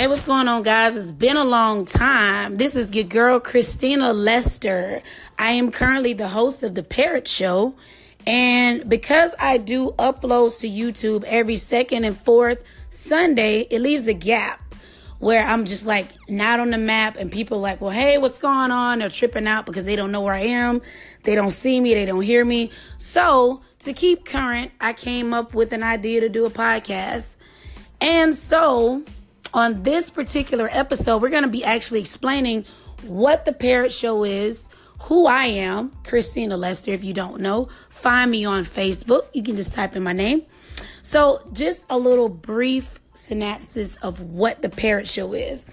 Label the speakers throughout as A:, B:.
A: Hey, what's going on, guys? It's been a long time. This is your girl, Christina Lester. I am currently the host of The Parrot Show. And because I do uploads to YouTube every second and fourth Sunday, it leaves a gap where I'm just like not on the map and people like, well, hey, what's going on? They're tripping out because they don't know where I am. They don't see me. They don't hear me. So to keep current, I came up with an idea to do a podcast. And so on this particular episode, we're going to be actually explaining what the Parrot Show is, who I am, Christina Lester, if you don't know. Find me on Facebook. You can just type in my name. So, just a little brief synopsis of what the Parrot Show is.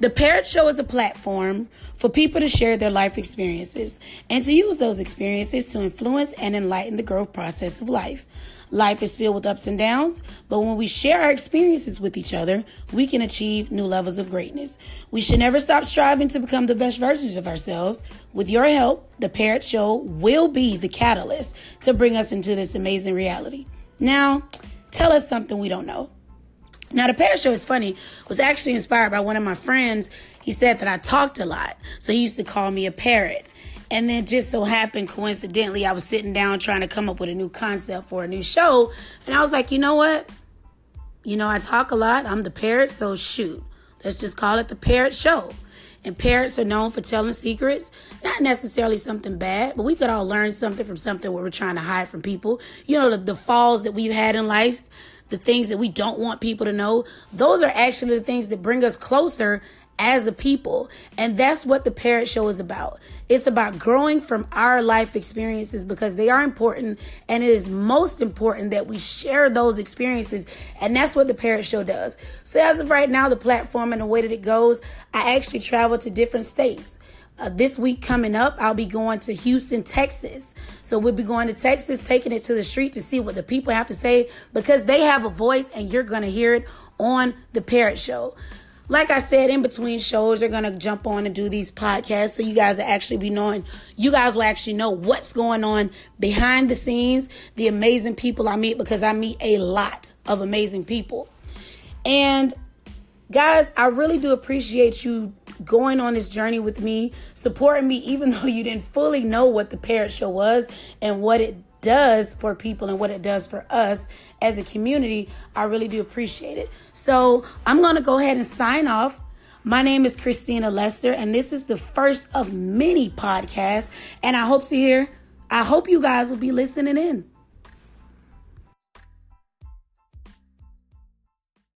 A: The Parrot Show is a platform for people to share their life experiences and to use those experiences to influence and enlighten the growth process of life. Life is filled with ups and downs, but when we share our experiences with each other, we can achieve new levels of greatness. We should never stop striving to become the best versions of ourselves. With your help, the Parrot Show will be the catalyst to bring us into this amazing reality. Now, tell us something we don't know. Now, the Parrot Show is funny, was actually inspired by one of my friends. He said that I talked a lot, so he used to call me a parrot. And then just so happened, coincidentally, I was sitting down trying to come up with a new concept for a new show. And I was like, you know what? You know, I talk a lot. I'm the parrot, so shoot. Let's just call it the Parrot Show. And parrots are known for telling secrets, not necessarily something bad, but we could all learn something from something where we're trying to hide from people. You know, the, the falls that we've had in life, the things that we don't want people to know, those are actually the things that bring us closer as a people. And that's what the Parrot Show is about. It's about growing from our life experiences because they are important and it is most important that we share those experiences. And that's what the Parrot Show does. So, as of right now, the platform and the way that it goes, I actually travel to different states. Uh, this week coming up, I'll be going to Houston, Texas. So we'll be going to Texas, taking it to the street to see what the people have to say because they have a voice and you're going to hear it on the Parrot Show like I said, in between shows, they're gonna jump on and do these podcasts, so you guys will actually be knowing. You guys will actually know what's going on behind the scenes, the amazing people I meet because I meet a lot of amazing people. And guys, I really do appreciate you going on this journey with me, supporting me, even though you didn't fully know what the Parrot Show was and what it does for people and what it does for us as a community, I really do appreciate it. So I'm going to go ahead and sign off. My name is Christina Lester, and this is the first of many podcasts. And I hope to hear, I hope you guys will be listening in.